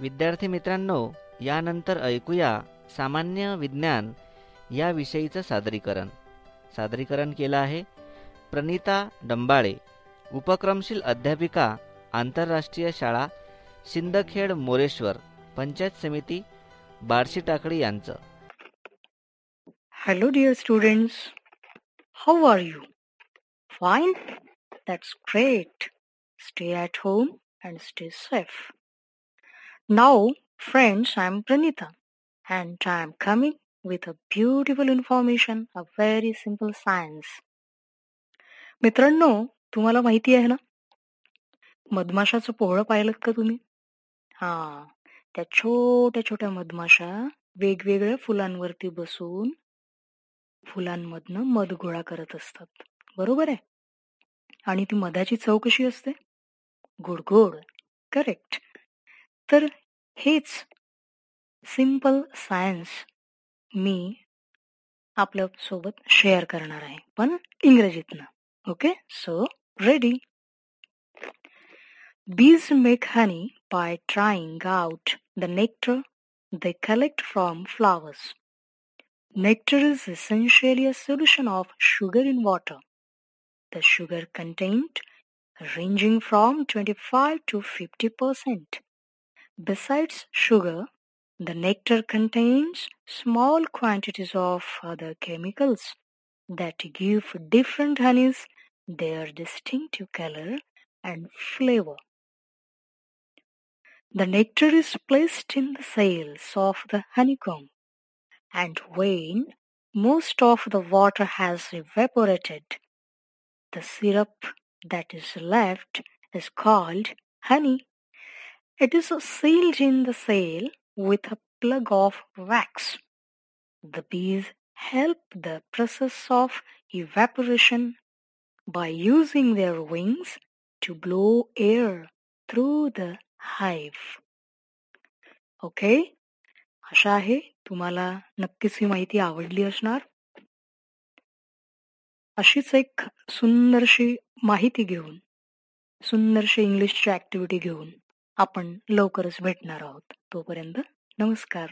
विद्यार्थी मित्रांनो यानंतर ऐकूया सामान्य विज्ञान या विषयीचं सादरीकरण. सादरीकरण केलं आहे प्रणिता डंबाळे उपक्रमशील अध्यापिका आंतरराष्ट्रीय शाळा शिंदखेड मोरेश्वर पंचायत समिती बारशी टाकळी यांचं. Hello dear students how are you fine that's great stay at home and stay safe Now, friends, I'm Pranita and I'm coming with a beautiful information, a very simple science. मित्रांनो तुम्हाला माहिती आहे ना? मधमाशाचं पोहळं पाहिलं का तुम्ही? हा त्या छोट्या छोट्या मधमाशा वेगवेगळ्या फुलांवरती बसून फुलांमधनं मध गोळा करत असतात. बरोबर आहे? आणि ती मधाची चव कशी असते? गोड गोड करेक्ट तर हेच सिंपल सायन्स मी आपल्या सोबत शेअर करणार आहे पण इंग्रजीतनं okay so ready Bees make honey by trying out the nectar they collect from flowers. Nectar is essentially a solution of sugar in water. The sugar content ranging from 25 to 50 percent. Besides sugar, the nectar contains small quantities of other chemicals that give different honeys their distinctive color and flavor. The nectar is placed in the cells of the honeycomb, and when most of the water has evaporated, the syrup that is left is called honey. It is sealed in the cell with a plug of wax. The bees help the process of evaporation by using their wings to blow air through the hive. Okay आशा आहे तुम्हाला नक्कीच ही माहिती आवडली असणार अशीच एक सुंदरशी माहिती घेऊन सुंदरशी इंग्लिशची ऍक्टिव्हिटी घेऊन आपण लवकरच भेटणार आहोत. तोपर्यंत नमस्कार.